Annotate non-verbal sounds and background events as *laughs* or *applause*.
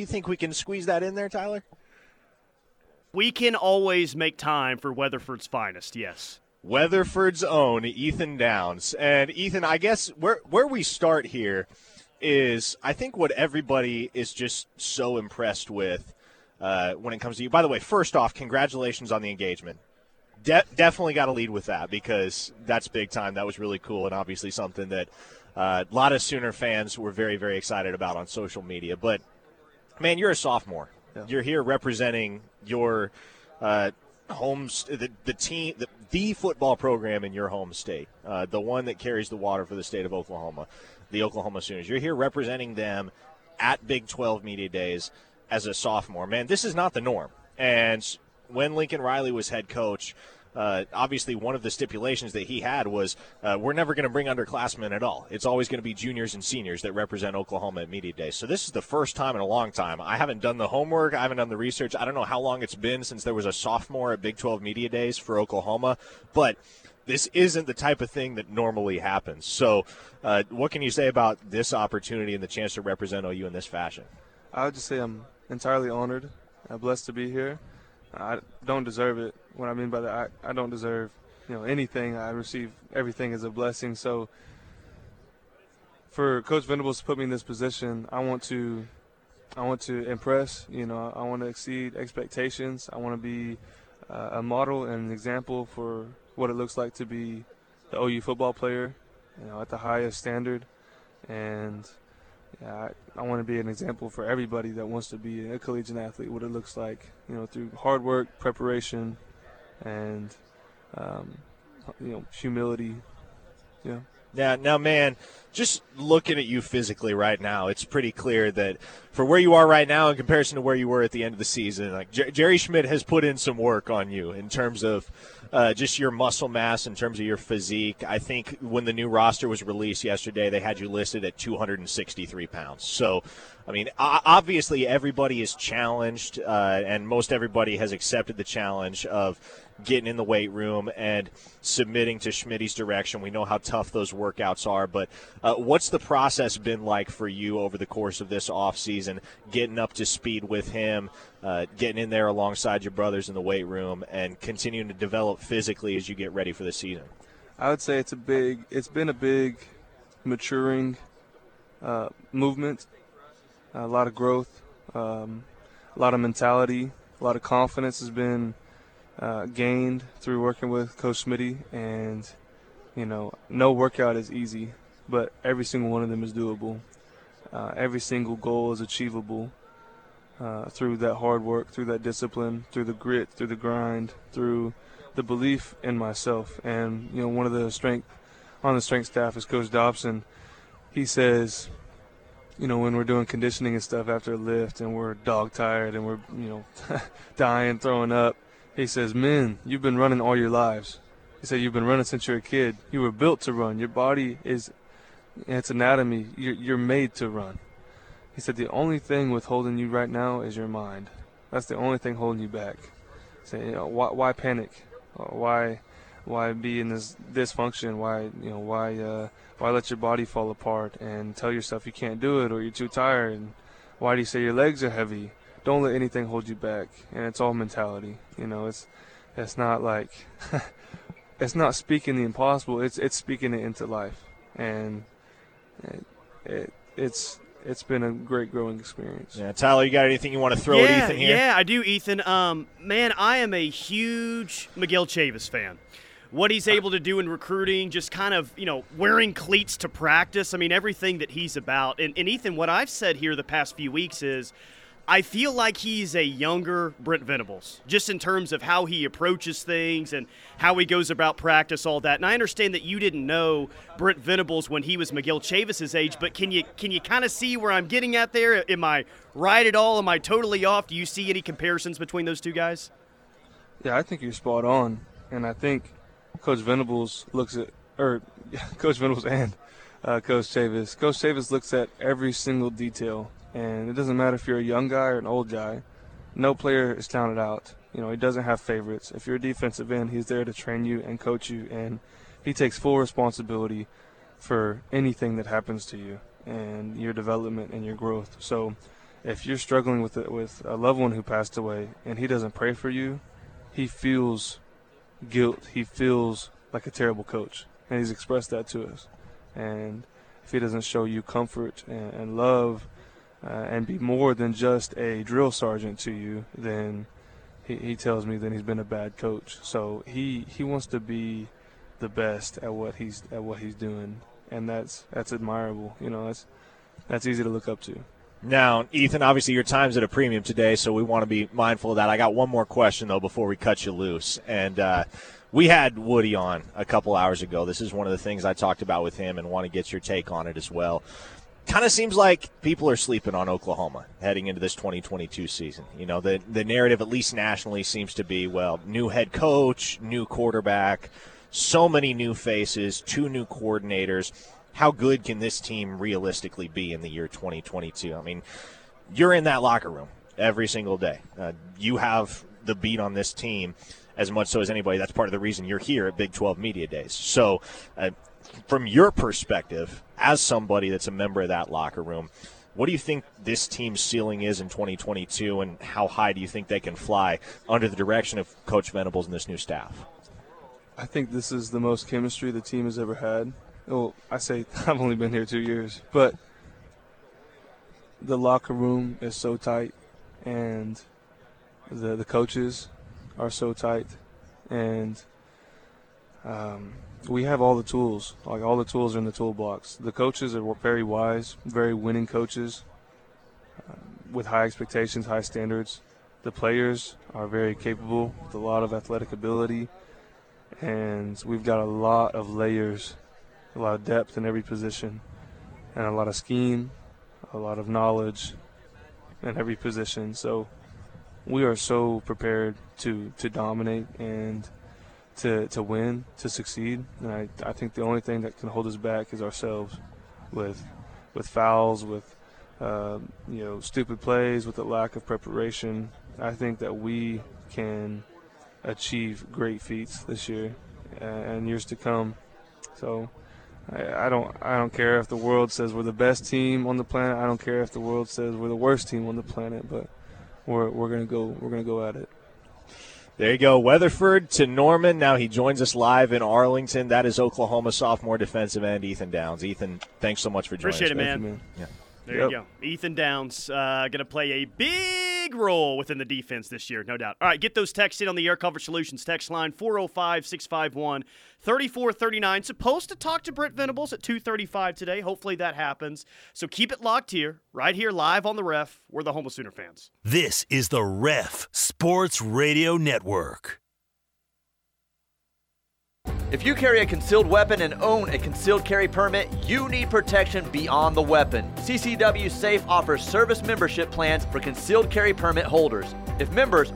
you think we can squeeze that in there, Tyler? We can always make time for Weatherford's finest, yes. Weatherford's own Ethan Downs. And Ethan, I guess where where we start here is I think what everybody is just so impressed with uh, when it comes to you. By the way, first off, congratulations on the engagement. De- definitely got to lead with that because that's big time. That was really cool and obviously something that uh, a lot of Sooner fans were very, very excited about on social media. But man, you're a sophomore. Yeah. You're here representing your uh, home, the, the team, the, the, football program in your home state, uh, the one that carries the water for the state of Oklahoma, the Oklahoma Sooners. You're here representing them at Big 12 Media Days as a sophomore. Man, this is not the norm. And when Lincoln Riley was head coach, uh, obviously one of the stipulations that he had was uh, we're never going to bring underclassmen at all. It's always going to be juniors and seniors that represent Oklahoma at Media Day. So this is the first time in a long time. I haven't done the homework. I haven't done the research. I don't know how long it's been since there was a sophomore at Big 12 Media Days for Oklahoma, but this isn't the type of thing that normally happens. So, uh, what can you say about this opportunity and the chance to represent OU in this fashion? I would just say I'm entirely honored, I'm blessed to be here. I don't deserve it. What I mean by that, I, I don't deserve, you know, anything. I receive everything as a blessing. So, for Coach Venables to put me in this position, I want to, I want to impress. You know, I want to exceed expectations. I want to be uh, a model and an example for what it looks like to be the OU football player, you know, at the highest standard, and yeah, I, I want to be an example for everybody that wants to be a collegiate athlete. What it looks like, you know, through hard work, preparation, and um, you know, humility. Yeah. Now, now, man, just looking at you physically right now, it's pretty clear that for where you are right now in comparison to where you were at the end of the season, like Jer- Jerry Schmidt has put in some work on you in terms of uh, just your muscle mass, in terms of your physique. I think when the new roster was released yesterday, they had you listed at 263 pounds. So, I mean, obviously everybody is challenged, uh, and most everybody has accepted the challenge of getting in the weight room and submitting to Schmidt's direction. We know how tough those workouts are, but uh, what's the process been like for you over the course of this offseason, getting up to speed with him, uh, getting in there alongside your brothers in the weight room, and continuing to develop physically as you get ready for the season? I would say it's a big, it's been a big maturing uh, movement, a lot of growth, um, a lot of mentality, a lot of confidence has been – uh, gained through working with Coach Smitty, and you know, no workout is easy, but every single one of them is doable. Uh, every single goal is achievable uh, through that hard work, through that discipline, through the grit, through the grind, through the belief in myself. And you know, one of the strength on the strength staff is Coach Dobson. He says, you know, when we're doing conditioning and stuff after a lift, and we're dog tired, and we're you know *laughs* dying, throwing up he says, Men, you've been running all your lives. He said, You've been running since you're a kid. You were built to run. Your body is, its anatomy, you're, you're made to run. He said, The only thing withholding you right now is your mind. That's the only thing holding you back. Say, you know, why, why panic? Uh, why, why be in this dysfunction? Why, you know, why, uh, why let your body fall apart and tell yourself you can't do it or you're too tired? And why do you say your legs are heavy? don't let anything hold you back. And it's all mentality. You know, it's it's not like *laughs* it's not speaking the impossible. It's it's speaking it into life, and it, it it's it's been a great growing experience. Yeah, Tyler, you got anything you want to throw yeah, at Ethan here? Yeah, I do, Ethan. Um, man, I am a huge Miguel Chavis fan. What he's able to do in recruiting, just kind of, you know, wearing cleats to practice. I mean, everything that he's about. And, and Ethan, what I've said here the past few weeks is I feel like he's a younger Brent Venables, just in terms of how he approaches things and how he goes about practice, all that. And I understand that you didn't know Brent Venables when he was Miguel Chavis's age, but can you can you kind of see where I'm getting at there? Am I right at all? Am I totally off? Do you see any comparisons between those two guys? Yeah, I think you're spot on, and I think Coach Venables looks at, or *laughs* Coach Venables and uh, Coach Chavis. Coach Chavis looks at every single detail and it doesn't matter if you're a young guy or an old guy. No player is counted out. You know, he doesn't have favorites. If you're a defensive end, he's there to train you and coach you, and he takes full responsibility for anything that happens to you and your development and your growth. So if you're struggling with it, with a loved one who passed away and he doesn't pray for you, he feels guilt. He feels like a terrible coach, and he's expressed that to us. And if he doesn't show you comfort and, and love uh, and be more than just a drill sergeant to you, then he, he tells me that he's been a bad coach. So he, he wants to be the best at what he's at what he's doing, and that's that's admirable. You know, that's that's easy to look up to. Now, Ethan, obviously your time's at a premium today, so we want to be mindful of that. I got one more question though before we cut you loose, and uh, we had Woodi on a couple hours ago. This is one of the things I talked about with him, and want to get your take on it as well. Kind of seems like people are sleeping on Oklahoma heading into this 2022 season. You know, the the narrative, at least nationally, seems to be well, new head coach, new quarterback, so many new faces, two new coordinators how good can this team realistically be in the year 2022? I mean, you're in that locker room every single day. Uh, you have the beat on this team as much so as anybody. That's part of the reason you're here at Big 12 Media Days. So, uh, from your perspective, as somebody that's a member of that locker room, what do you think this team's ceiling is in 2022, and how high do you think they can fly under the direction of Coach Venables and this new staff? I think this is the most chemistry the team has ever had well, I say *laughs* I've only been here two years, but the locker room is so tight, and the the coaches are so tight, and um, we have all the tools. Like all the tools are in the toolbox. The coaches are very wise, very winning coaches, uh, with high expectations, high standards. The players are very capable with a lot of athletic ability, and we've got a lot of layers a lot of depth in every position, and a lot of scheme, a lot of knowledge in every position. So we are so prepared to to dominate and to to win, to succeed. And I, I think the only thing that can hold us back is ourselves, with with fouls, with uh, you know stupid plays, with the lack of preparation. I think that we can achieve great feats this year and years to come. So I, I don't I don't care if the world says we're the best team on the planet. I don't care if the world says we're the worst team on the planet. But we're we're gonna go we're gonna go at it. There you go, Weatherford to Norman. Now he joins us live in Arlington. That is Oklahoma sophomore defensive end Ethan Downs. Ethan, thanks so much for joining Appreciate us. Appreciate it, man. man. Yeah. There yep. you go. Ethan Downs uh, going to play a big role within the defense this year, no doubt. All right, get those texts in on the Air Comfort Solutions text line 405 651 3439. Supposed to talk to Brent Venables at 235 today. Hopefully that happens. So keep it locked here, right here, live on the ref. We're the Homo Sooner fans. This is the Ref Sports Radio Network. If you carry a concealed weapon and own a concealed carry permit, you need protection beyond the weapon. CCW Safe offers service membership plans for concealed carry permit holders. If members are